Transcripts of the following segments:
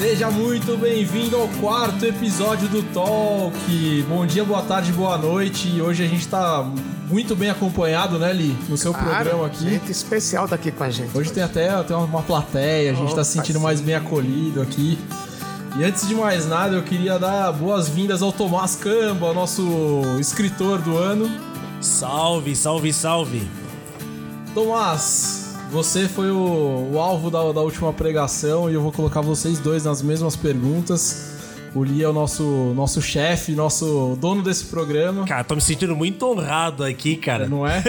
Seja muito bem-vindo ao quarto episódio do Talk. Bom dia, boa tarde, boa noite. E hoje a gente tá muito bem acompanhado, né, Li? No seu Claro, programa aqui. Gente especial tá aqui com a gente. Hoje tem até tem uma plateia, a gente tá Opa, se sentindo sim. mais bem acolhido aqui. E antes de mais nada, eu queria dar boas-vindas ao Tomás Camba, nosso escritor do ano. Salve, salve, salve. Tomás, você foi o, o alvo da, da última pregação e eu vou colocar vocês dois nas mesmas perguntas. O Li é o nosso, nosso chefe, nosso dono desse programa. Cara, tô me sentindo muito honrado aqui, cara. Não é?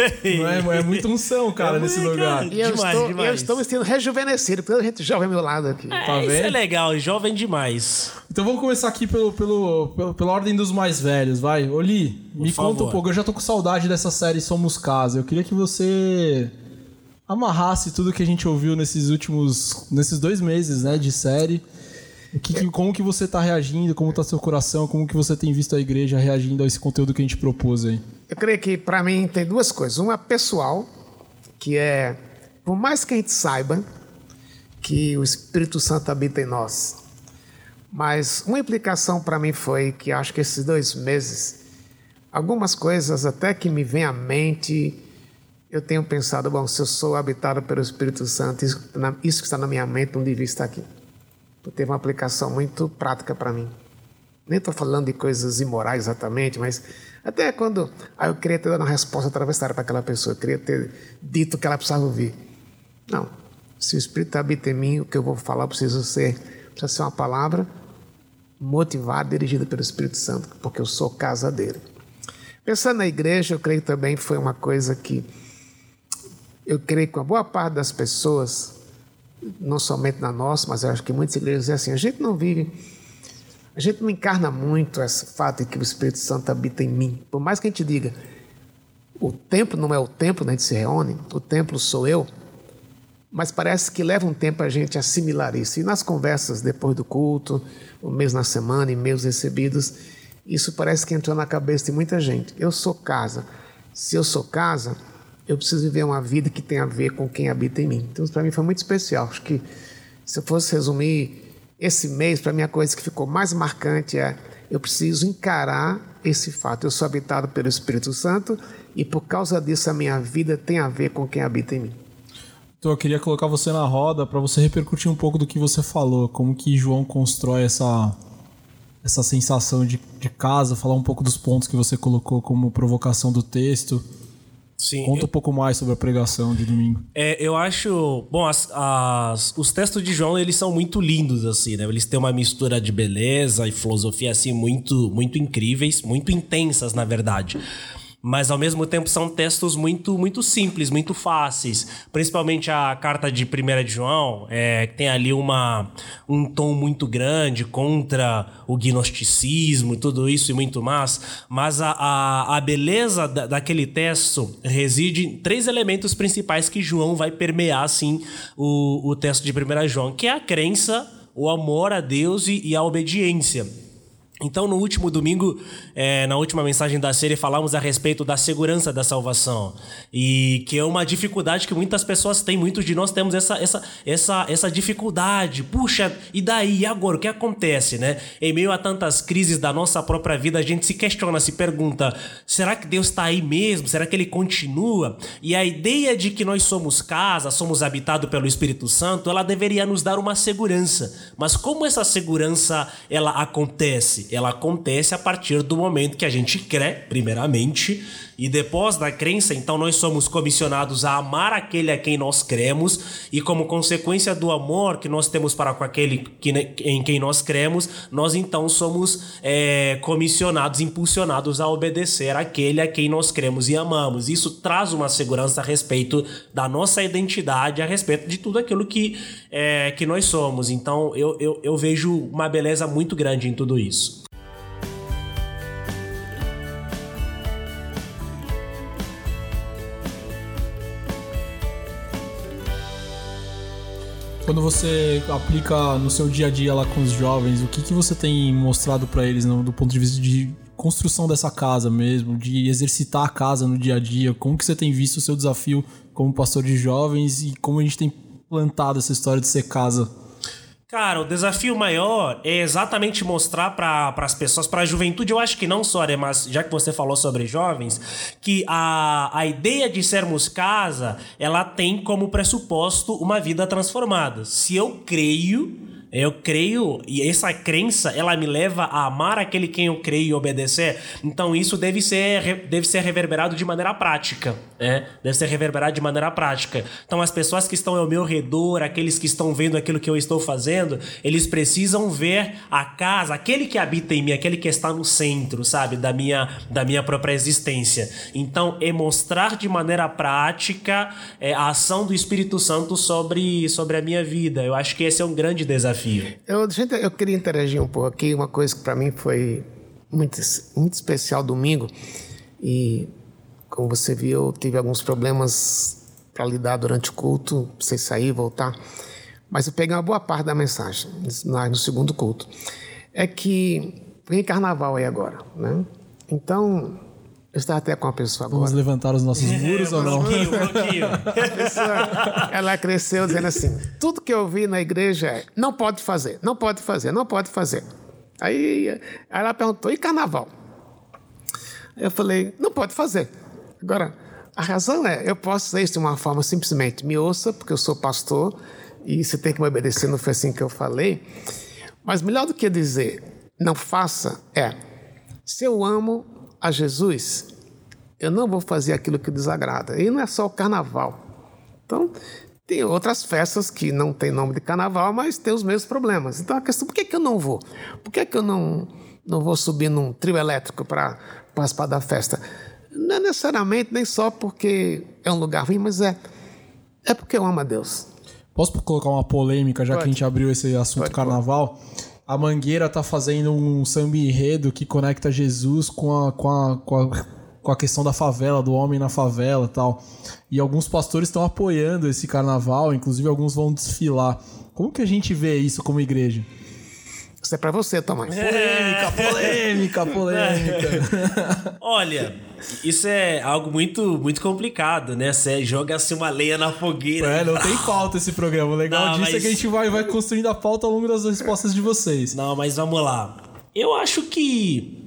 Não é, é muita unção, cara, É nesse muito, lugar. cara. E eu, Demais, estou, demais. eu estou me sentindo rejuvenescido, porque a gente jovem ao meu lado aqui. Tá é, isso vendo? é legal, jovem demais. Então vamos começar aqui pelo, pelo, pelo- pela ordem dos mais velhos, vai. Ô Li, me favor. conta um pouco. Eu já tô com saudade dessa série Somos Casa. Eu queria que você amarrasse tudo que a gente ouviu nesses últimos. nesses dois meses, né, de série. Que, que- como que você tá reagindo, como tá seu coração, como que você tem visto a igreja reagindo a esse conteúdo que a gente propôs aí. Eu creio que para mim tem duas coisas. Uma pessoal, que é, por mais que a gente saiba que o Espírito Santo habita em nós, mas uma implicação para mim foi que acho que esses dois meses, algumas coisas até que me vêm à mente, eu tenho pensado, bom, se eu sou habitado pelo Espírito Santo, isso, que está na minha mente não devia estar aqui. Teve uma aplicação muito prática para mim. Nem estou falando de coisas imorais exatamente, mas até quando ah, eu queria ter dado uma resposta atravessada para aquela pessoa, eu queria ter dito o que ela precisava ouvir. Não. Se o Espírito habita em mim, o que eu vou falar precisa ser, precisa ser uma palavra motivada, dirigida pelo Espírito Santo, porque eu sou casa dele. Pensando na igreja, eu creio que também foi uma coisa que eu creio que uma boa parte das pessoas, não somente na nossa, mas eu acho que muitas igrejas é assim, a gente não vive a gente não encarna muito esse fato de que o Espírito Santo habita em mim. Por mais que a gente diga, o templo não é o templo, né, a gente se reúne, o templo sou eu, mas parece que leva um tempo a gente assimilar isso. E nas conversas depois do culto, um mês na semana, e-mails recebidos, isso parece que entrou na cabeça de muita gente. Eu sou casa. Se eu sou casa, eu preciso viver uma vida que tem a ver com quem habita em mim. Então, para mim foi muito especial. Acho que se eu fosse resumir esse mês, para mim a coisa que ficou mais marcante é eu preciso encarar esse fato. Eu sou habitado pelo Espírito Santo e por causa disso a minha vida tem a ver com quem habita em mim. Então eu queria colocar você na roda para você repercutir um pouco do que você falou, como que João constrói essa essa sensação de, de casa, falar um pouco dos pontos que você colocou como provocação do texto. Sim. Conta um pouco mais sobre a pregação de domingo. É, eu acho. Bom, as- as- os textos de João, eles são muito lindos, assim, né? Eles têm uma mistura de beleza e filosofia, assim, muito, muito incríveis, muito intensas, na verdade. Mas ao mesmo tempo são textos muito, muito simples, muito fáceis. Principalmente a carta de 1 de João, é, tem ali uma, um tom muito grande contra o gnosticismo e tudo isso e muito mais. Mas a, a, a beleza da- daquele texto reside em três elementos principais que João vai permear, assim, o, o texto de 1 João, que é a crença, o amor a Deus e a obediência. Então, no último domingo, eh, na última mensagem da série, falamos a respeito da segurança da salvação. E que é uma dificuldade que muitas pessoas têm, muitos de nós temos essa, essa, essa, essa dificuldade. Puxa, e daí? E agora? O que acontece, né? Em meio a tantas crises da nossa própria vida, a gente se questiona, se pergunta: será que Deus está aí mesmo? Será que ele continua? E a ideia de que nós somos casa, somos habitados pelo Espírito Santo, ela deveria nos dar uma segurança. Mas como essa segurança ela acontece? Ela acontece a partir do momento que a gente crê, primeiramente, e depois da crença, então nós somos comissionados a amar aquele a quem nós cremos, e como consequência do amor que nós temos para com aquele que, em quem nós cremos, nós então somos é, comissionados, impulsionados a obedecer aquele a quem nós cremos e amamos. Isso traz uma segurança a respeito da nossa identidade, a respeito de tudo aquilo que, é, que nós somos. Então eu, eu, eu vejo uma beleza muito grande em tudo isso. Quando você aplica no seu dia a dia lá com os jovens, o que, que você tem mostrado para eles no, do ponto de vista de construção dessa casa mesmo, de exercitar a casa no dia a dia? Como que você tem visto o seu desafio como pastor de jovens e como a gente tem plantado essa história de ser casa? Cara, o desafio maior é exatamente mostrar para as pessoas, para a juventude, eu acho que não só, né, mas já que você falou sobre jovens, que a, a ideia de sermos casa, ela tem como pressuposto uma vida transformada. Se eu creio eu creio, e essa crença, ela me leva a amar aquele quem eu creio e obedecer. Então isso deve ser, deve ser reverberado de maneira prática, né? Deve ser reverberado de maneira prática. Então as pessoas que estão ao meu redor, aqueles que estão vendo aquilo que eu estou fazendo, eles precisam ver a casa, aquele que habita em mim, aquele que está no centro, sabe, da minha, da minha própria existência. Então é mostrar de maneira prática é, a ação do Espírito Santo sobre, sobre a minha vida. Eu acho que esse é um grande desafio desafio. Eu, eu queria interagir um pouco aqui. Uma coisa que para mim foi muito, muito especial domingo. E, como você viu, eu tive alguns problemas para lidar durante o culto, sem sair voltar. Mas eu peguei uma boa parte da mensagem no segundo culto. É que vem carnaval aí agora, né? Então, eu estava até com uma pessoa agora. Vamos levantar os nossos muros é, ou não? Bloqueio, bloqueio. pessoa, ela cresceu dizendo assim: tudo que eu vi na igreja é não pode fazer, não pode fazer, não pode fazer. Aí ela perguntou: e carnaval? Eu falei: não pode fazer. Agora, a razão é: eu posso dizer isso de uma forma simplesmente, me ouça, porque eu sou pastor e você tem que me obedecer, não foi assim que eu falei. Mas melhor do que dizer não faça é: se eu amo a Jesus, eu não vou fazer aquilo que desagrada. E não é só o carnaval. Então, tem outras festas que não tem nome de carnaval, mas tem os mesmos problemas. Então, a questão, por que, que eu não vou? Por que, que eu não, não vou subir num trio elétrico para participar da festa? Não é necessariamente nem só porque é um lugar ruim, mas é, é porque eu amo a Deus. Posso colocar uma polêmica, já Pode. que a gente abriu esse assunto Pode, carnaval? A Mangueira tá fazendo um samba enredo que conecta Jesus com a, com a, com a, com a questão da favela, do homem na favela tal. E alguns pastores estão apoiando esse carnaval, inclusive alguns vão desfilar. Como que a gente vê isso como igreja? Isso é para você, Tomás. Polêmica, polêmica, polêmica. Olha, isso é algo muito, muito complicado, né? Você joga assim uma lenha na fogueira. É, não tem pauta esse programa. O legal não, disso mas... é que a gente vai, vai construindo a pauta ao longo das respostas de vocês. Não, mas vamos lá. Eu acho que.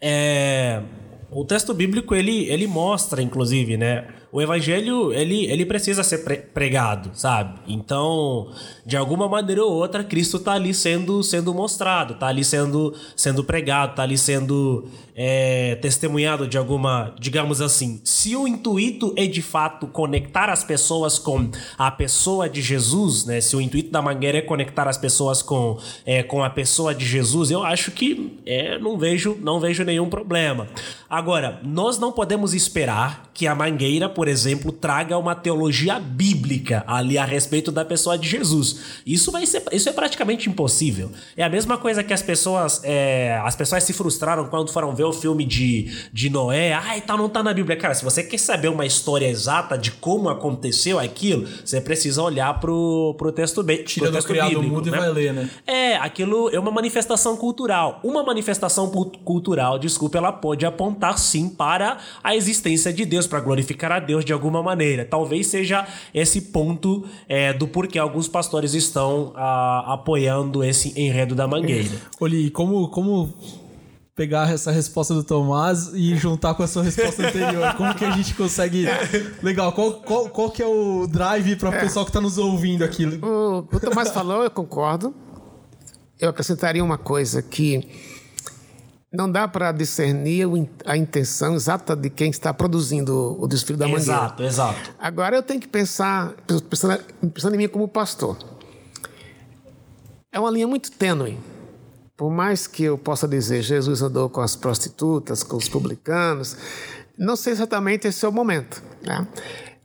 É, o texto bíblico ele, ele mostra, inclusive, né? O evangelho ele, ele precisa ser pregado, sabe? Então, de alguma maneira ou outra, Cristo está ali sendo, sendo mostrado, está ali sendo, sendo pregado, está ali sendo é, testemunhado de alguma, digamos assim. Se o intuito é de fato conectar as pessoas com a pessoa de Jesus, né? Se o intuito da Mangueira é conectar as pessoas com, é, com a pessoa de Jesus, eu acho que é, não vejo não vejo nenhum problema. Agora, nós não podemos esperar que a Mangueira, por exemplo, traga uma teologia bíblica ali a respeito da pessoa de Jesus. Isso vai ser, isso é praticamente impossível. É a mesma coisa que as pessoas, é, as pessoas se frustraram quando foram ver o filme de, de Noé. Ai, tá, não tá na Bíblia. Cara, se você quer saber uma história exata de como aconteceu aquilo, você precisa olhar pro, pro texto, bem, Tira pro texto criado bíblico. Mudo né? e vai ler, né? É, aquilo é uma manifestação cultural. Uma manifestação cultural, desculpa, ela pode apontar sim para a existência de Deus, para glorificar a Deus de alguma maneira. Talvez seja esse ponto é, do porquê alguns pastores estão a, ah, apoiando esse enredo da mangueira. Oli, como, como pegar essa resposta do Tomás e juntar com a sua resposta anterior. Como que a gente consegue. Legal, qual, qual, qual que é o drive para o é. pessoal que está nos ouvindo aqui? O, o Tomás falou, eu concordo. Eu acrescentaria uma coisa que não dá para discernir a intenção exata de quem está produzindo o desfile da mangueira. Exato, exato. Agora eu tenho que pensar, pensando, pensando em mim como pastor. É uma linha muito tênue por mais que eu possa dizer Jesus andou com as prostitutas, com os publicanos, não sei exatamente esse é o momento. Né?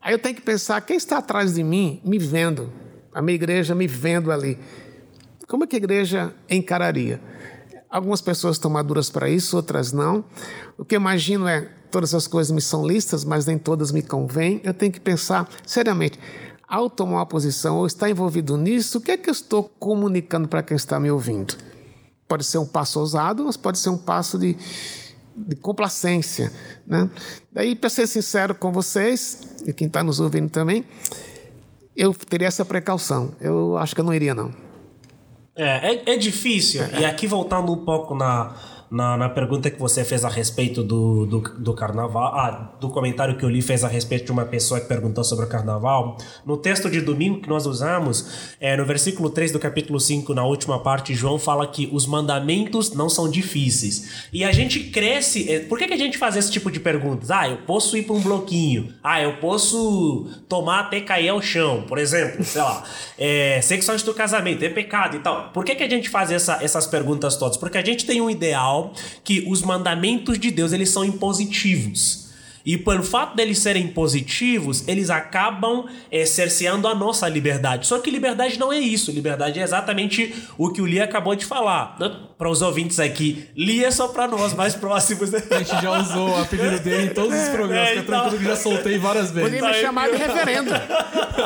Aí eu tenho que pensar quem está atrás de mim me vendo, a minha igreja me vendo ali. Como é que a igreja encararia? Algumas pessoas estão maduras para isso, outras não. O que eu imagino é todas as coisas me são listas, mas nem todas me convêm. Eu tenho que pensar seriamente. Ao tomar uma posição ou estar envolvido nisso, o que é que eu estou comunicando para quem está me ouvindo? Pode ser um passo ousado, mas pode ser um passo de, de complacência. Né? Daí, para ser sincero com vocês, e quem está nos ouvindo também, eu teria essa precaução. Eu acho que eu não iria, não. É, é, é difícil. E aqui voltando um pouco na, na, na, pergunta que você fez a respeito do, do, do, carnaval, ah, do comentário que eu li fez a respeito de uma pessoa que perguntou sobre o carnaval. No texto de domingo que nós usamos, é, no versículo 3 do capítulo 5, na última parte, João fala que os mandamentos não são difíceis. E a gente cresce. É, por que, que a gente faz esse tipo de perguntas? Ah, eu posso ir para um bloquinho. Ah, eu posso tomar até cair ao chão, por exemplo. Sei lá. É, sexo antes do casamento, é pecado e tal. Por que, que a gente faz essa, essas perguntas todas? Porque a gente tem um ideal que os mandamentos de Deus eles são impositivos. E pelo fato deles serem positivos, eles acabam é, cerceando a nossa liberdade. Só que liberdade não é isso. Liberdade é exatamente o que o Lia acabou de falar. Para os ouvintes aqui, Lia é só para nós mais próximos. Né? A gente já usou o apelido dele em todos os programas. É, então... tranquilo que já soltei várias vezes. Podia me chamar de reverendo.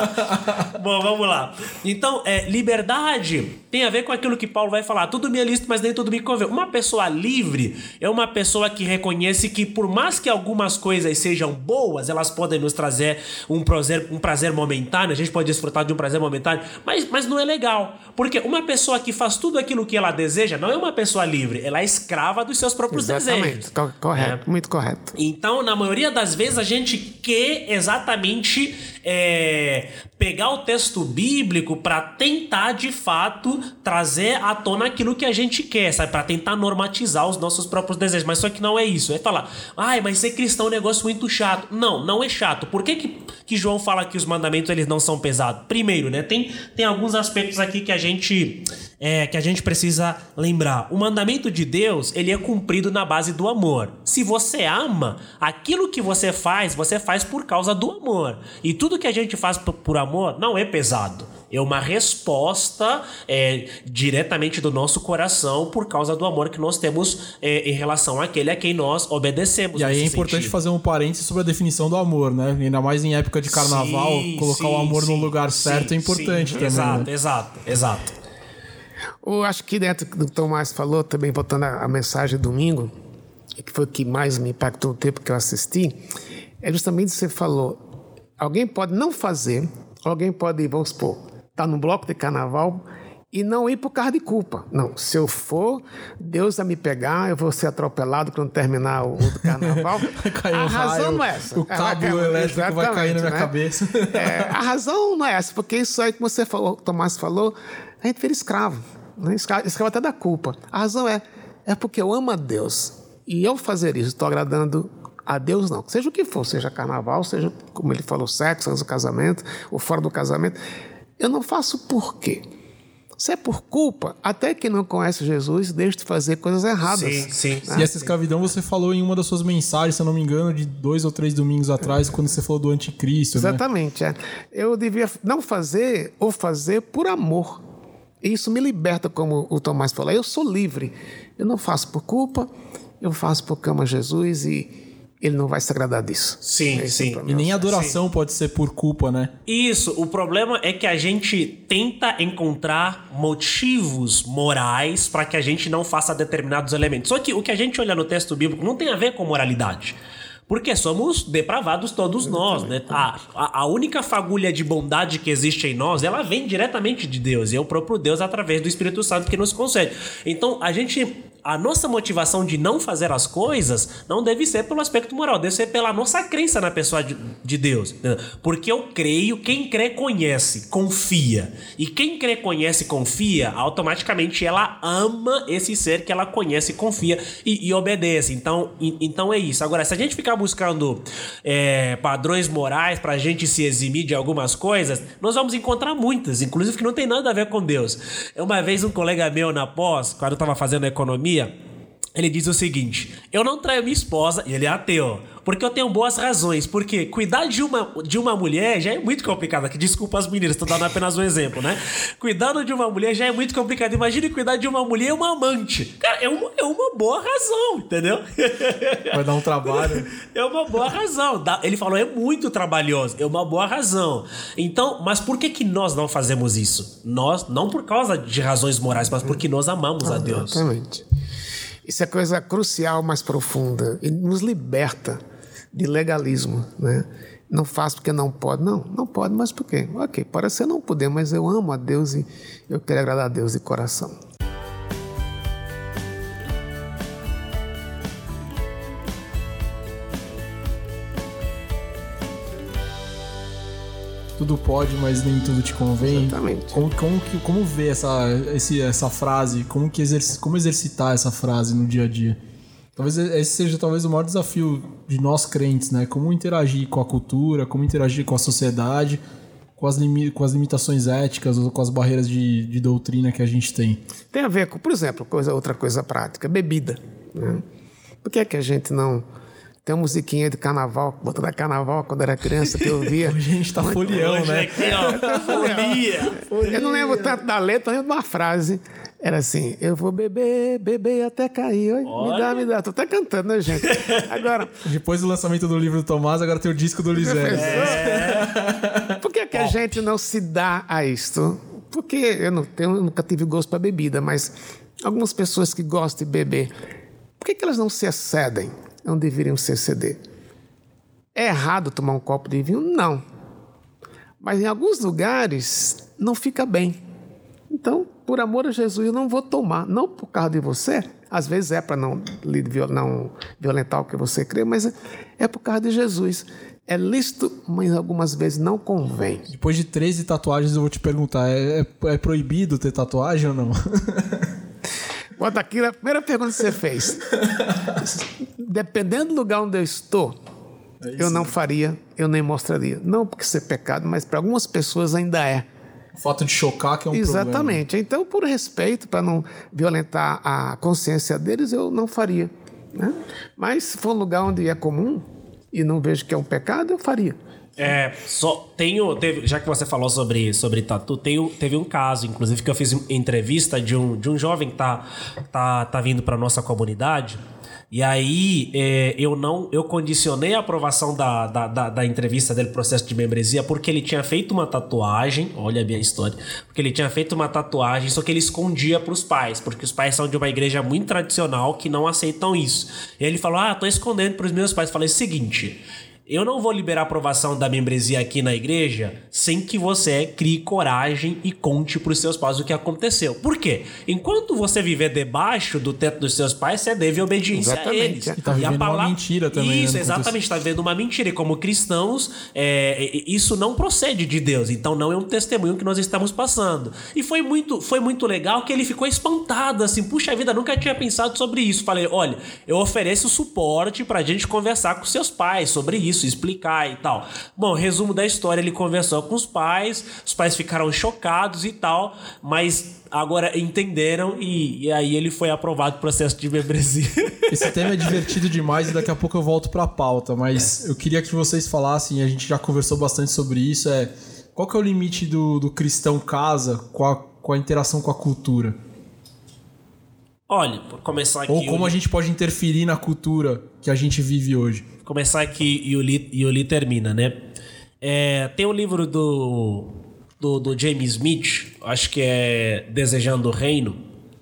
Bom, vamos lá. Então, é, liberdade tem a ver com aquilo que Paulo vai falar. Tudo me é lícito, mas nem tudo me convém. Uma pessoa livre é uma pessoa que reconhece que por mais que algumas coisas coisas sejam boas, elas podem nos trazer um prazer, um prazer momentâneo, a gente pode desfrutar de um prazer momentâneo, mas, mas não é legal. Porque uma pessoa que faz tudo aquilo que ela deseja não é uma pessoa livre, ela é escrava dos seus próprios exatamente. desejos. Correto, é. muito correto. Então, na maioria das vezes, a gente quer exatamente é, pegar o texto bíblico para tentar de fato trazer à tona aquilo que a gente quer, sabe? Para tentar normatizar os nossos próprios desejos. Mas só que não é isso. É falar, ai, mas ser cristão é um negócio muito chato. Não, não é chato. Por que, que, que João fala que os mandamentos eles não são pesados? Primeiro, né? Tem, tem alguns aspectos aqui que a gente é, que a gente precisa lembrar. O mandamento de Deus, ele é cumprido na base do amor. Se você ama, aquilo que você faz, você faz por causa do amor. E tudo que a gente faz por amor não é pesado. É uma resposta é, diretamente do nosso coração por causa do amor que nós temos é, em relação àquele a quem nós obedecemos. E aí é importante sentido. fazer um parênteses sobre a definição do amor, né? Ainda mais em época de carnaval, sim, colocar sim, o amor sim, no lugar certo é importante também. Exato, né? exato, exato. Eu acho que dentro do que o Tomás falou, também voltando à mensagem domingo, que foi o que mais me impactou o tempo que eu assisti, é justamente você falou, alguém pode não fazer, alguém pode, vamos supor, estar tá no bloco de carnaval e não ir por causa de culpa. Não, se eu for, Deus vai me pegar, eu vou ser atropelado quando terminar o, o carnaval. a razão raio, não é essa. O cabo é, elétrico vai cair na minha né? cabeça. É, a razão não é essa, porque isso aí que você falou, Tomás falou, a gente vira escravo. Né? Escravo até da culpa. A razão é, é porque eu amo a Deus. E eu fazer isso, estou agradando a Deus, não. Seja o que for, seja carnaval, seja, como ele falou, sexo, antes do casamento, ou fora do casamento. Eu não faço por quê? Se é por culpa, até quem não conhece Jesus deixa de fazer coisas erradas. Sim, sim. Né? E essa escravidão você falou em uma das suas mensagens, se eu não me engano, de dois ou três domingos atrás, quando você falou do anticristo. Né? Exatamente. Né? É. Eu devia não fazer ou fazer por amor. Isso me liberta, como o Tomás falou. Eu sou livre. Eu não faço por culpa, eu faço porque amo Jesus e ele não vai se agradar disso. Sim, Esse sim. É e nem adoração sim. pode ser por culpa, né? Isso. O problema é que a gente tenta encontrar motivos morais para que a gente não faça determinados elementos. Só que o que a gente olha no texto bíblico não tem a ver com moralidade. Porque somos depravados todos nós, né? A, a, a, única fagulha de bondade que existe em nós, ela vem diretamente de Deus. E é o próprio Deus através do Espírito Santo que nos concede. Então, a gente a nossa motivação de não fazer as coisas não deve ser pelo aspecto moral, deve ser pela nossa crença na pessoa de, de Deus. Porque eu creio, quem crê conhece, confia. E quem crê conhece confia, automaticamente ela ama esse ser que ela conhece, confia e, e obedece. Então, e, então é isso. Agora, se a gente ficar buscando é, padrões morais para a gente se eximir de algumas coisas, nós vamos encontrar muitas, inclusive que não tem nada a ver com Deus. Uma vez um colega meu na pós, quando eu estava fazendo economia, ele diz o seguinte: Eu não traio minha esposa, e ele é ateu, porque eu tenho boas razões. Porque cuidar de uma, de uma mulher já é muito complicado. Aqui, desculpa as meninas, estou dando apenas um exemplo, né? Cuidando de uma mulher já é muito complicado. Imagine cuidar de uma mulher e uma amante. Cara, é uma, é uma boa razão, entendeu? Vai dar um trabalho. É uma boa razão. Ele falou, é muito trabalhoso. É uma boa razão. Então, mas por que, que nós não fazemos isso? Nós, não por causa de razões morais, mas porque nós amamos a Deus. Exatamente. Isso é coisa crucial, mais profunda. E nos liberta de legalismo, né? Não faço porque não pode. Não, não pode, mas por quê? Ok, pode ser não poder, mas eu amo a Deus e eu quero agradar a Deus de coração. Tudo pode, mas nem tudo te convém. Exatamente. Como, como, que- como ver essa, esse, essa frase? Como, que exerci, como exercitar essa frase no dia a dia? Talvez esse seja talvez o maior desafio de nós crentes, né? Como interagir com a cultura, como interagir com a sociedade, com as, limi com as limitações éticas ou com as barreiras de, de doutrina que a gente tem. Tem a ver com, por exemplo, coisa, outra coisa prática, bebida. Né? Por que, é que a gente não. Tem uma musiquinha de carnaval, botou da carnaval quando era criança que eu ouvia. Hoje a gente tá folião, né? aqui, ó, folia. Eu não lembro tanto da letra, eu lembro de uma frase. Era assim, eu vou beber, beber até cair. Oi, me dá, me dá. Tô até cantando, né, gente? Agora, Depois do lançamento do livro do Tomás, agora tem o disco do Lisandro. por que, que a gente não se dá a isto? Porque eu, não, tenho- eu nunca tive gosto para bebida, mas algumas pessoas que gostam de beber, por que, que elas não se excedem? Não deveriam se exceder. É errado tomar um copo de vinho? Não. Mas em alguns lugares não fica bem. Então, por amor a Jesus, eu não vou tomar. Não por causa de você. Às vezes é para não, não violentar o que você crê, mas é- é por causa de Jesus. É lícito, mas algumas vezes não convém. Depois de 13 tatuagens, eu vou te perguntar: é, é- é proibido ter tatuagem ou não? Bota aqui a primeira pergunta que você fez. Dependendo do lugar onde eu estou, eu não faria, eu nem mostraria. Não porque isso é pecado, mas para algumas pessoas ainda é. o fato de chocar que é um problema. Exatamente. Então, por respeito, para não violentar a consciência deles, eu não faria. né? Mas se for um lugar onde é comum e não vejo que é um pecado, eu faria. É, só tenho, teve- já que você falou sobre, sobre tatu, tenho, teve um caso, inclusive, que eu fiz entrevista de um, de um jovem que tá, tá, tá vindo para nossa comunidade. E aí é, eu não eu condicionei a aprovação da, da, da, da entrevista dele, processo de membresia, porque ele tinha feito uma tatuagem. Olha a minha história. Porque ele tinha feito uma tatuagem, só que ele escondia pros pais, porque os pais são de uma igreja muito tradicional que não aceitam isso. E ele falou: Ah, tô escondendo pros meus pais. Falei: seguinte. Eu não vou liberar a aprovação da membresia aqui na igreja sem que você crie coragem e conte pros seus pais o que aconteceu. Por quê? Enquanto você viver debaixo do teto dos seus pais, você deve obediência Exatamente. a eles. E tá vivendo uma mentira também, né, Isso, no exatamente. Está vivendo uma mentira. E como cristãos, é, isso não procede de Deus. Então não é um testemunho que nós estamos passando. E foi muito, foi muito legal que ele ficou espantado, assim, puxa vida, nunca tinha pensado sobre isso. Falei, olha, eu ofereço suporte pra gente conversar com seus pais sobre isso, explicar e tal. Bom, resumo da história, ele conversou com os pais, os pais ficaram chocados e tal, mas agora entenderam e, e aí ele foi aprovado o processo de membresia. Esse tema é divertido demais e daqui a pouco eu volto pra pauta, mas eu queria que vocês falassem, a gente já conversou bastante sobre isso, é qual que é o limite do, do cristão casa com a, com a interação com a cultura? Olha, vou começar aqui. Ou como a gente pode interferir na cultura que a gente vive hoje? Começar aqui e o Lee, e o Lee termina, né? É, tem um livro do, do, do James Smith, acho que é Desejando o Reino,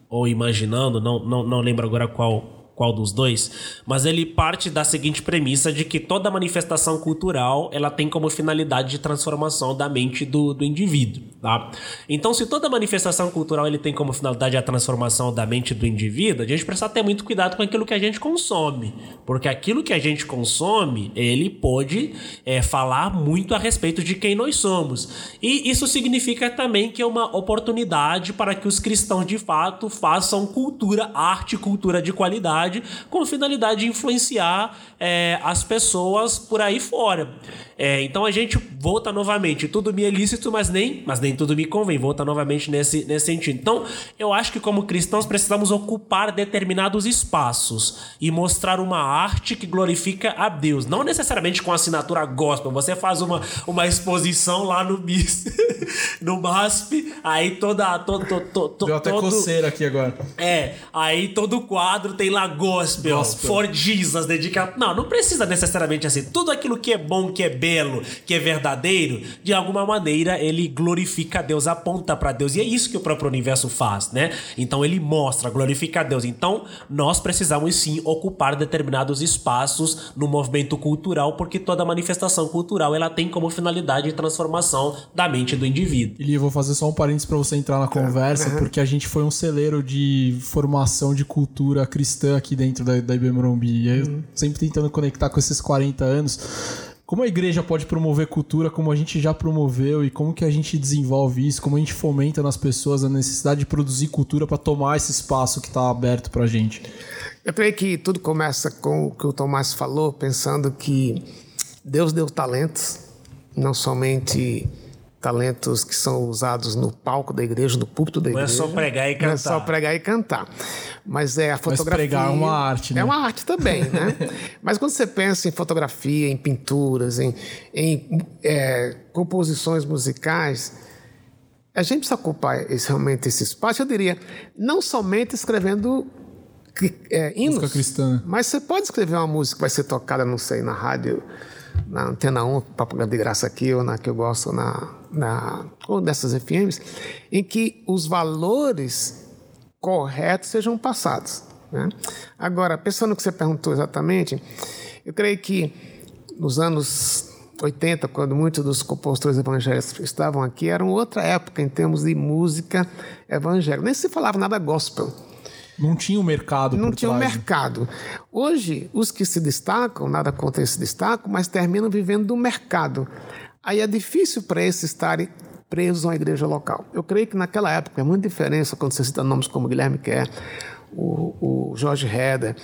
ou Imaginando, não, não, não lembro agora qual, qual dos dois, mas ele parte da seguinte premissa de que toda manifestação cultural ela tem como finalidade de transformação da mente do, do indivíduo, tá? Então, se toda manifestação cultural ele tem como finalidade a transformação da mente do indivíduo, a gente precisa ter muito cuidado com aquilo que a gente consome, porque aquilo que a gente consome, ele pode é, falar muito a respeito de quem nós somos. E isso significa também que é uma oportunidade para que os cristãos de fato façam cultura, arte, cultura de qualidade, com finalidade de influenciar é, as pessoas por aí fora. É, então a gente volta novamente, tudo me é lícito, mas nem, mas nem tudo me convém. Volta novamente nesse, nesse sentido. Então, eu acho que como cristãos precisamos ocupar determinados espaços e mostrar uma arte que glorifica a Deus. Não necessariamente com assinatura gospel. Você faz uma, uma exposição lá no MIS, no MASP, aí toda. To, to, to, to- Deu até todo, coceira aqui agora. é, aí todo quadro tem lá gospel, Gospel. for Jesus, dedica. Não, não precisa necessariamente assim. Tudo aquilo que é bom, que é belo, que é verdadeiro, de alguma maneira ele glorifica a Deus, aponta pra Deus. E é isso que o próprio universo faz, né? Então ele mostra, glorifica a Deus. Então nós precisamos sim ocupar determinados espaços no movimento cultural, porque toda manifestação cultural ela tem como finalidade a transformação da mente do indivíduo. Eli, eu vou fazer só um parênteses pra você entrar na conversa, porque a gente foi um celeiro de formação de cultura cristã aqui dentro da, da IBM Morumbi. E aí eu sempre tentando conectar com esses 40 anos. Como a igreja pode promover cultura, como a gente já promoveu e como que a gente desenvolve isso, como a gente fomenta nas pessoas a necessidade de produzir cultura para tomar esse espaço que está aberto pra gente. Eu creio que tudo começa com o que o Tomás falou, pensando que Deus deu talentos, não somente talentos que são usados no palco da igreja, no púlpito da Não é igreja. só pregar e Não é cantar. só pregar e cantar. Mas é a fotografia. pregar é uma arte, né? É uma arte também, né? Mas quando você pensa em fotografia, em pinturas, em, em é, composições musicais, a gente precisa ocupar esse, realmente esse espaço. Eu diria, não somente escrevendo é, hinos, Música cristã, né? mas você pode escrever uma música que vai ser tocada, não sei, na rádio, na Antena 1, propaganda de graça aqui, ou na que eu gosto, na, na, ou dessas FMs, em que os valores corretos sejam passados. né? Agora, pensando no que você perguntou exatamente, eu creio que nos anos 80, quando muitos dos compositores evangélicos estavam aqui, era outra época em termos de música evangélica. Nem se falava nada gospel. Não tinha o mercado Não tinha um trás. mercado. Hoje, os que se destacam, nada contra esse destaco, mas terminam vivendo do mercado. Aí é difícil para esses estarem presos a uma igreja local. Eu creio que naquela época é muita diferença quando você cita nomes como Guilherme Kerr, o, o Jorge Heder,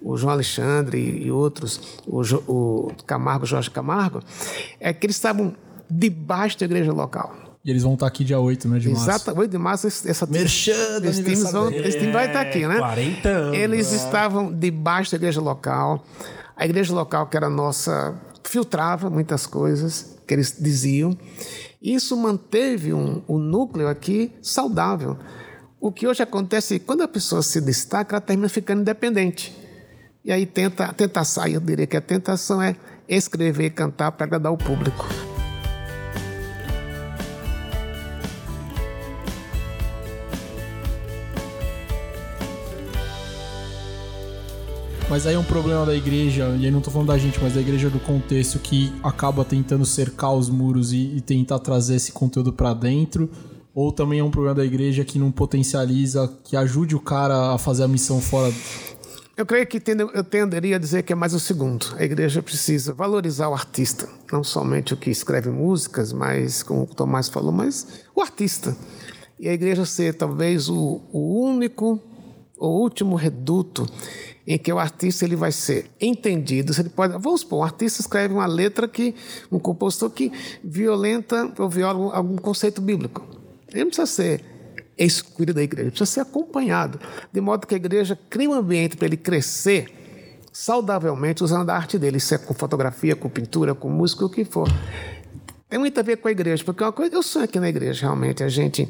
o João Alexandre e, outros, o, o Camargo, Jorge Camargo, é que eles estavam debaixo da igreja local. E eles vão estar aqui dia 8, né, de março. Exato, 8 de março, essa Merchan esse time, vão, esse time vai estar aqui, né? 40 anos. Eles estavam debaixo da igreja local. A igreja local, que era nossa, filtrava muitas coisas que eles diziam. Isso manteve um, um núcleo aqui saudável. O que hoje acontece quando a pessoa se destaca, ela termina ficando independente. E aí tenta, tenta sair, eu diria que a tentação é escrever e cantar para agradar o público. Mas aí é um problema da igreja, e aí não tô falando da gente, mas da igreja do contexto que acaba tentando cercar os muros e, e tentar trazer esse conteúdo pra dentro. Ou também é um problema da igreja que não potencializa, que ajude o cara a fazer a missão fora. Eu creio que tendo- eu tenderia a dizer que é mais o segundo. A igreja precisa valorizar o artista, não somente o que escreve músicas, mas, como o Tomás falou, mas o artista. E a igreja ser talvez o, o único, o último reduto em que o artista ele vai ser entendido. Se Ele pode, vamos supor, um artista escreve uma letra que um compositor que violenta ou viola algum conceito bíblico. Ele não precisa ser excluído da igreja, precisa ser acompanhado, de modo que a igreja cria um ambiente para ele crescer saudavelmente usando a arte dele, isso é com fotografia, com pintura, com música, o que for. Tem muito a ver com a igreja, porque uma coisa eu sonho aqui na igreja, realmente, a gente.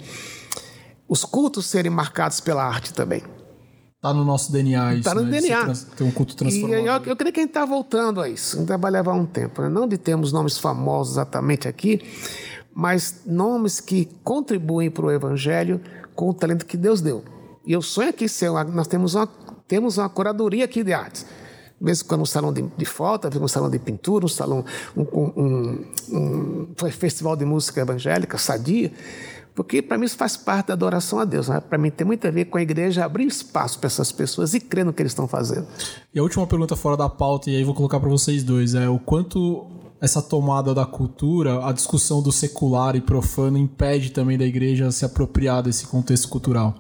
Os cultos serem marcados pela arte também. Tá no nosso DNA isso, Está no né? DNA. trans- ter um culto E transformador. eu, eu creio que a gente está voltando a isso. Ainda vai levar um tempo. né? Não de termos nomes famosos exatamente aqui, mas nomes que contribuem para o evangelho com o talento que Deus deu. E eu sonho aqui ser nós temos uma, temos uma curadoria aqui de artes. Mesmo quando um salão de, de foto, um salão de pintura, um salão, um, um- um- um festival de música evangélica, sadia, porque para mim isso faz parte da adoração a Deus. Né? Para mim tem muito a ver com a igreja abrir espaço para essas pessoas e crer no que eles estão fazendo. E a última pergunta fora da pauta, e aí vou colocar pra vocês dois, é o quanto essa tomada da cultura, a discussão do secular e profano impede também da igreja se apropriar desse contexto cultural.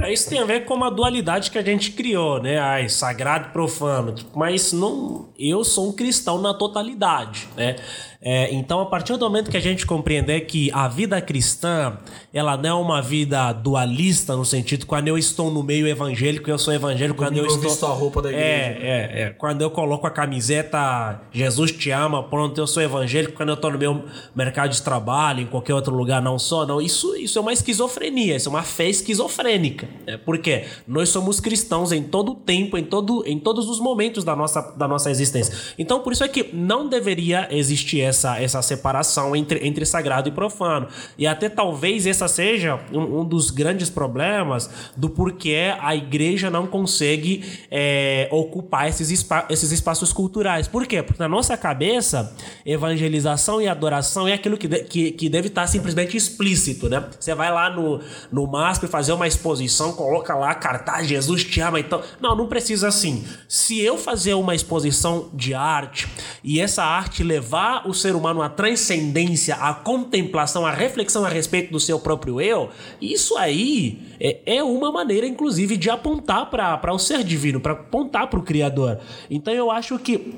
É, Isso tem a ver com uma dualidade que a gente criou, né? Ai, sagrado e profano. Mas não, eu sou um cristão na totalidade, né? É, então, a partir do momento que a gente compreender que a vida cristã, ela não é uma vida dualista, no sentido quando eu estou no meio evangélico, eu sou evangélico, quando eu, eu estou... visto a roupa da igreja. É, é, é. Quando eu coloco a camiseta Jesus te ama, pronto, eu sou evangélico, quando eu estou no meu mercado de trabalho, em qualquer outro lugar, não sou, não. Isso, isso é uma esquizofrenia, isso é uma fé esquizofrênica. É, por quê? Nós somos cristãos em todo o tempo, em, todo, em todos os momentos da nossa, da nossa existência. Então, por isso é que não deveria existir essa, essa separação entre, entre sagrado e profano. E até talvez essa seja um, um dos grandes problemas do porquê a igreja não consegue é, ocupar esses, espa esses espaços culturais. Por quê? Porque na nossa cabeça, evangelização e adoração é aquilo que, de, que, que deve estar simplesmente explícito, né? Você vai lá no, no MASP fazer uma exposição, coloca lá cartaz, Jesus te ama, então... Não, não precisa assim. Se eu fazer uma exposição de arte e essa arte levar o ser humano à transcendência, à contemplação, à reflexão a respeito do seu próprio eu, isso aí é, é uma maneira, inclusive, de apontar para o ser divino, para apontar para o Criador. Então eu acho que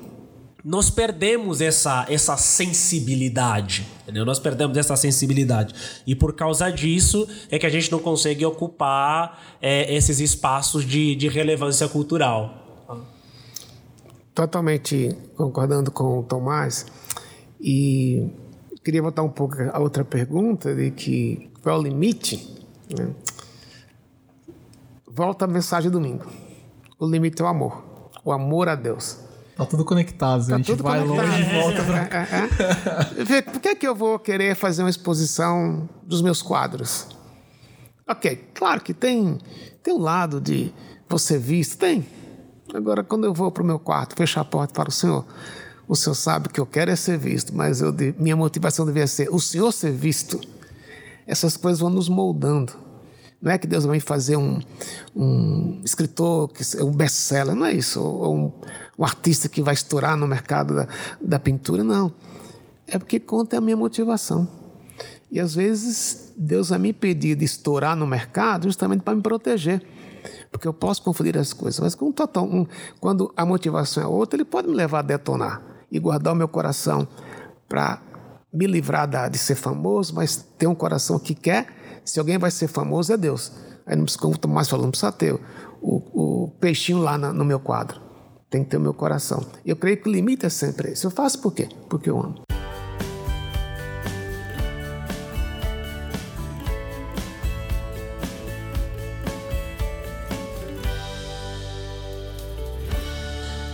nós perdemos essa, essa sensibilidade, entendeu? Nós perdemos essa sensibilidade. E por causa disso é que a gente não consegue ocupar é, esses espaços de, de relevância cultural. Totalmente concordando com o Tomás. E queria voltar um pouco a outra pergunta de que qual é o limite? Né? Volta a mensagem domingo. O limite é o amor. O amor a Deus. Tá tudo conectado. Tá a gente tudo vai conectado. longe e volta pra... É, é, é. Por que, que eu vou querer fazer uma exposição dos meus quadros? Ok, claro que tem, tem um lado de você visto, tem. Agora, quando eu vou para o meu quarto, fechar a porta para o Senhor, o Senhor sabe que eu quero é ser visto, mas eu, minha motivação devia ser o Senhor ser visto. Essas coisas vão nos moldando. Não é que Deus vai fazer um, um escritor, um best-seller, não é isso. Ou um, um, artista que vai estourar no mercado da, da pintura, não. É porque conta a minha motivação. E às vezes Deus vai me pedir de estourar no mercado justamente para me proteger porque eu posso confundir as coisas. Mas quando a motivação é outra, ele pode me levar a detonar e guardar o meu coração para me livrar da, de ser famoso, mas ter um coração que quer. Se alguém vai ser famoso, é Deus. Aí, não precisa, como o Tomás falou, não precisa ter o, o peixinho lá na, no meu quadro. Tem que ter o meu coração. Eu creio que o limite é sempre esse. Eu faço por quê? Porque eu amo.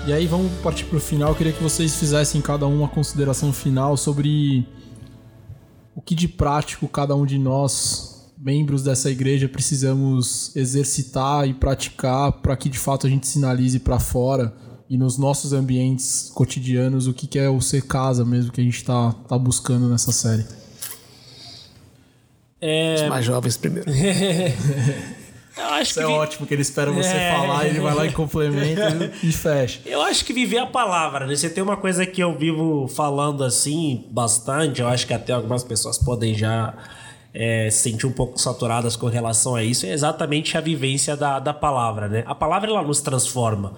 E aí vamos partir para o final. Eu queria que vocês fizessem cada um uma consideração final sobre o que de prático cada um de nós, membros dessa igreja, precisamos exercitar e praticar para que de fato a gente sinalize para fora e nos nossos ambientes cotidianos o que é o ser casa mesmo que a gente está tá buscando nessa série. É... Os mais jovens primeiro. Eu acho Isso que é vi... ótimo que ele espera você é... falar, ele vai lá e complementa e fecha. Eu acho que viver a palavra, né? Você tem uma coisa que eu vivo falando assim bastante, eu acho que até algumas pessoas podem já é, se sentir um pouco saturadas com relação a isso, é exatamente a vivência da, da palavra, né? A palavra ela nos transforma.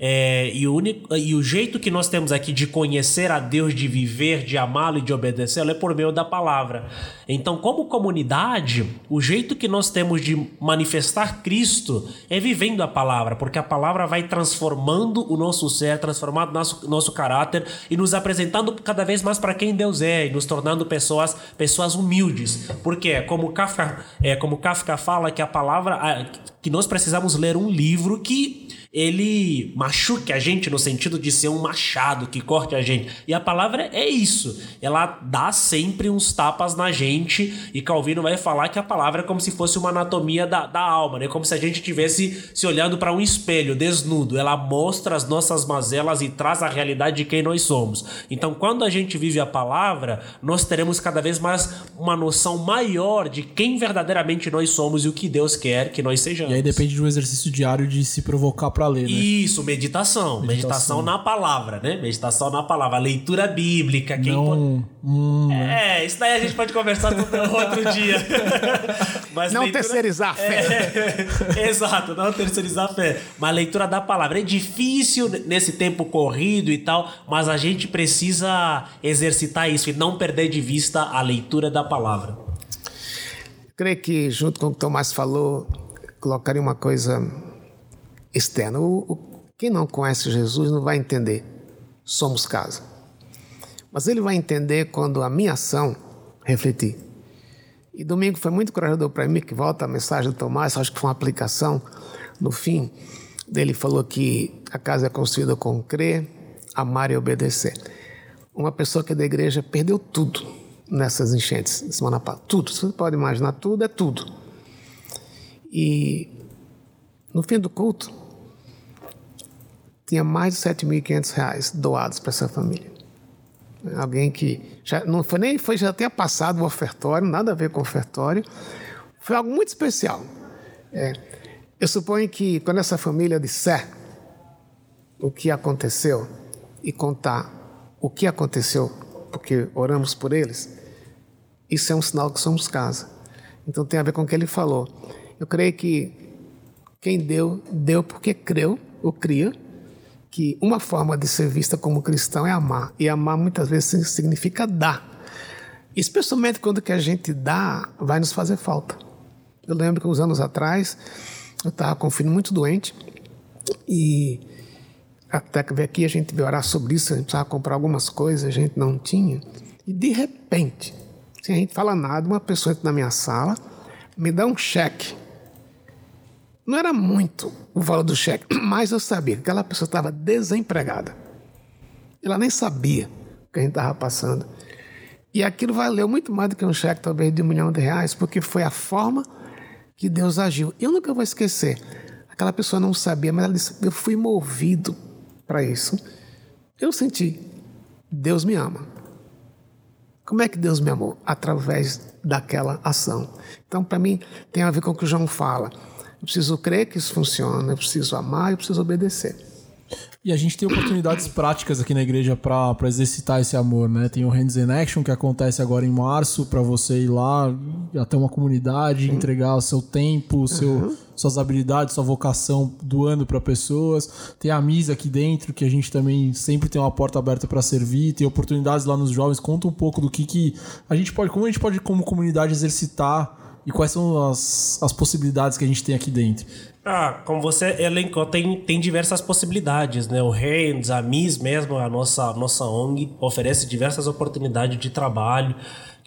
É, e, o único, e o jeito que nós temos aqui de conhecer a Deus, de viver, de amá-lo e de obedecê-lo é por meio da palavra. Então, como comunidade, o jeito que nós temos de manifestar Cristo é vivendo a palavra, porque a palavra vai transformando o nosso ser, transformando nosso, nosso caráter e nos apresentando cada vez mais para quem Deus é e nos tornando pessoas, pessoas humildes. Porque, como Kafka, é, como Kafka fala, que a palavra, que nós precisamos ler um livro que ele machuque a gente no sentido de ser um machado que corte a gente. E a palavra é isso. Ela dá sempre uns tapas na gente. E Calvino vai falar que a palavra é como se fosse uma anatomia da, da alma, né? Como se a gente estivesse se olhando para um espelho desnudo. Ela mostra as nossas mazelas e traz a realidade de quem nós somos. Então, quando a gente vive a palavra, nós teremos cada vez mais uma noção maior de quem verdadeiramente nós somos e o que Deus quer que nós sejamos. E aí depende de um exercício diário de se provocar para ler, né? Isso, meditação. meditação. na palavra, né? Meditação na palavra. Leitura bíblica. Quem Não, hum, É, isso daí a gente pode conversar no outro dia. Mas Não leitura- terceirizar a fé. É, exato, não terceirizar a fé. Mas a leitura da palavra é difícil nesse tempo corrido e tal, mas a gente precisa exercitar isso e não perder de vista a leitura da palavra. Creio que, junto com o que o Tomás falou, colocaria uma coisa externa. O, o- quem não conhece Jesus não vai entender. Somos casa. Mas ele vai entender quando a minha ação refletir. E domingo foi muito encorajador para mim, que volta a mensagem do Tomás, acho que foi uma aplicação. No fim, dele falou que a casa é construída com crer, amar e obedecer. Uma pessoa que é da igreja perdeu tudo nessas enchentes de semana passada. Tudo. Você pode imaginar, tudo é tudo. E no fim do culto, tinha mais de 7.500 reais doados para essa família. Alguém que já não foi nem foi já tinha passado o ofertório, nada a ver com o ofertório. Foi algo muito especial. É, eu suponho que quando essa família disser o que aconteceu e contar o que aconteceu, porque oramos por eles, isso é um sinal que somos casa. Então tem a ver com o que ele falou. Eu creio que quem deu, deu porque creu ou cria que uma forma de ser vista como cristão é amar. E amar muitas vezes significa dar. Especialmente quando o que a gente dá vai nos fazer falta. Eu lembro que uns anos atrás eu estava com um filho muito doente e até que veio aqui a gente veio orar sobre isso, a gente precisava comprar algumas coisas, a gente não tinha. E de repente, sem a gente falar nada, uma pessoa entra na minha sala, me dá um cheque. Não era muito o valor do cheque, mas eu sabia que aquela pessoa estava desempregada. Ela nem sabia o que a gente estava passando. E aquilo valeu muito mais do que um cheque, talvez, de um milhão de reais, porque foi a forma que Deus agiu. Eu nunca vou esquecer. Aquela pessoa não sabia, mas ela disse: Eu fui movido para isso. Eu senti, Deus me ama. Como é que Deus me amou? Através daquela ação. Então, para mim, tem a ver com o que o João fala. Eu preciso crer que isso funciona, eu preciso amar, eu preciso obedecer. E a gente tem oportunidades práticas aqui na igreja pra exercitar esse amor, né? Tem o Hands in Action que acontece agora em março pra você ir lá até uma comunidade, entregar o seu tempo, o seu, suas habilidades, sua vocação doando pra pessoas. Tem a Misa aqui dentro que a gente também sempre tem uma porta aberta pra servir. Tem oportunidades lá nos jovens. Conta um pouco do que que a gente pode, como a gente pode como comunidade exercitar e quais são as, as possibilidades que a gente tem aqui dentro. Ah, como você elencou, tem, tem diversas possibilidades, né? O Hands, a MIS mesmo, a nossa, nossa ONG, oferece diversas oportunidades de trabalho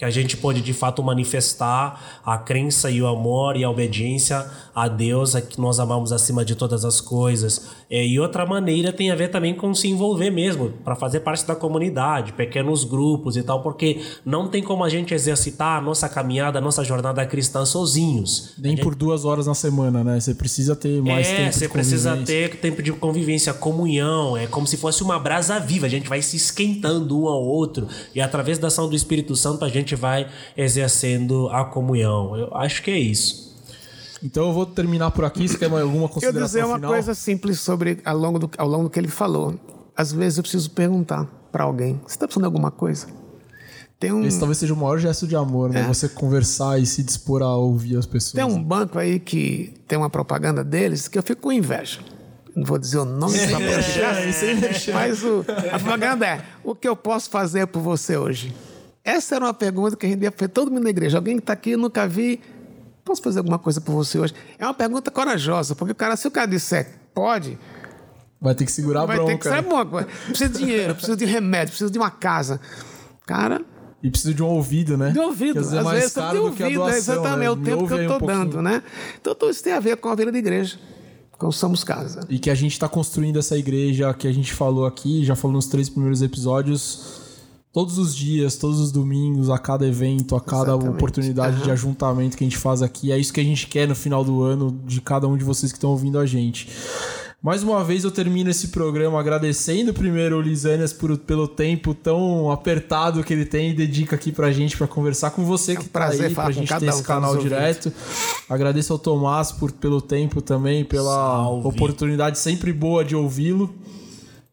que a gente pode de fato manifestar a crença e o amor e a obediência a Deus, a que nós amamos acima de todas as coisas. É, e outra maneira tem a ver também com se envolver mesmo, para fazer parte da comunidade, pequenos grupos e tal, porque não tem como a gente exercitar a nossa caminhada, a nossa jornada cristã sozinhos. Nem por duas horas na semana, né? Você precisa ter mais é, tempo você de precisa ter tempo de convivência, comunhão. É como se fosse uma brasa viva. A gente vai se esquentando um ao outro. E através da ação do Espírito Santo, a gente vai exercendo a comunhão. Eu acho que é isso. Então eu vou terminar por aqui. Você quer mais alguma Eu consideração dizer uma final? coisa simples sobre ao longo do, ao longo do que ele falou. Às vezes eu preciso perguntar para alguém: você está precisando de alguma coisa? Tem um, Esse talvez seja o maior gesto de amor, né? Você conversar e se dispor a ouvir as pessoas. tem um banco aí que tem uma propaganda deles que eu fico com inveja. Não vou dizer o nome da propaganda, mas o, a propaganda é: o que eu posso fazer por você hoje? Essa era uma pergunta que a gente ia fazer todo mundo na igreja. Alguém que está aqui, nunca vi. Posso fazer alguma coisa por você hoje? É uma pergunta corajosa, porque o cara, se o cara disser pode, Vai ter que segurar a vai bronca. ter que né? bom. Precisa de dinheiro, precisa de remédio, precisa de uma casa. Cara, E precisa de um ouvido, né? de ouvido. Às vezes é vezes caro a ouvido, doação, exatamente né? é o Me tempo que eu um estou pouquinho. dando, né? Então tudo isso tem a ver com a vida da igreja, com Somos Casa. E que a gente está construindo essa igreja que a gente falou aqui, já falou nos três primeiros episódios, todos os dias, todos os domingos, a cada evento, a cada Exatamente. oportunidade de ajuntamento que a gente faz aqui. É isso que a gente quer no final do ano de cada um de vocês que estão ouvindo a gente. Mais uma vez eu termino esse programa agradecendo primeiro o Lisânias por, pelo tempo tão apertado que ele tem e dedica aqui pra gente pra conversar com você que um prazer tá aí, falar pra com gente ter um esse que canal direto. Agradeço ao Tomás por, pelo tempo também, pela Salve. oportunidade sempre boa de ouvi-lo.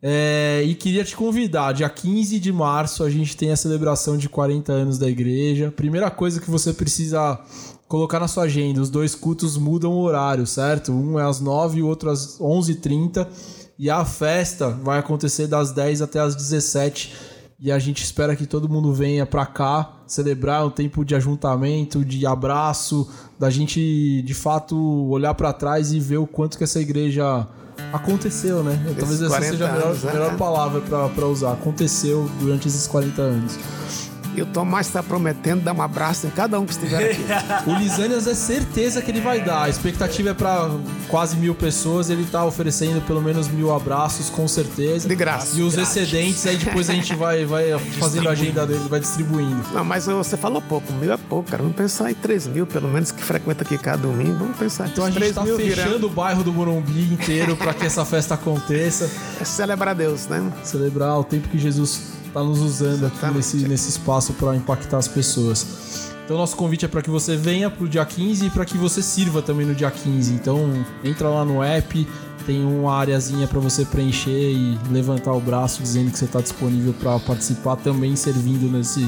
É, e queria te convidar, dia 15 de março a gente tem a celebração de 40 anos da igreja. Primeira coisa que você precisa colocar na sua agenda, os dois cultos mudam o horário, certo? Um é às 9 e o outro às 11h30. E a festa vai acontecer das 10 até as 17 e a gente espera que todo mundo venha pra cá celebrar um tempo de ajuntamento, de abraço, da gente de fato olhar pra trás e ver o quanto que essa igreja aconteceu, né? Talvez essa 40 seja a melhor, anos, né? melhor palavra pra pra usar. Aconteceu durante esses 40 anos. E o Tomás está prometendo dar um abraço em cada um que estiver aqui. O Lisânias é certeza que ele vai dar. A expectativa é pra quase mil pessoas. Ele tá oferecendo pelo menos mil abraços, com certeza. De graça. E os Grátis. excedentes aí depois a gente vai, vai fazendo a agenda dele, vai distribuindo. Não, mas você falou pouco, mil é pouco, cara. Vamos pensar em 3 mil, pelo menos, que frequenta aqui cada domingo. Vamos pensar Então a gente 3 tá mil fechando virando. o bairro do Morumbi inteiro para que essa festa aconteça. É celebrar Deus, né? Celebrar o tempo que Jesus está nos usando aqui Exatamente. nesse, nesse espaço para impactar as pessoas. Então nosso convite é para que você venha pro dia 15 e para que você sirva também no dia 15. Então entra lá no app, tem uma areazinha para você preencher e levantar o braço dizendo que você está disponível para participar também servindo nesse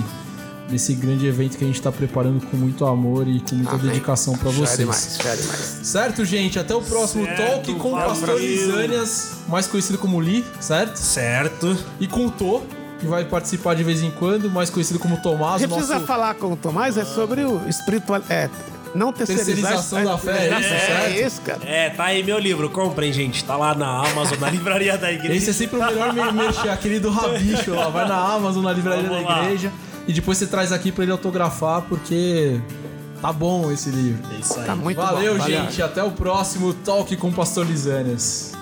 nesse grande evento que a gente está preparando com muito amor e com muita Amém. dedicação para vocês. demais, já é demais. Certo, gente? Até o próximo Certo, Talk com o. Pastor Lisânias, mais conhecido como Li, certo? Certo. E com o Tô, que vai participar de vez em quando, mais conhecido como A Tomás, gente nosso precisa falar com o Tomás é sobre o espiritual. É, não terceirização da fé, é isso, é, certo? É isso, cara. É, tá aí meu livro. Comprem, gente. Tá lá na Amazon, na livraria da igreja. Esse é sempre o melhor me- mexer, aquele do Rabicho lá. Vai na Amazon, na livraria Vamos da lá. igreja. E depois você traz aqui pra ele autografar, porque tá bom esse livro. É isso aí. Tá muito Valeu, bom. gente. Até o próximo Talk com o Pastor Lisânias.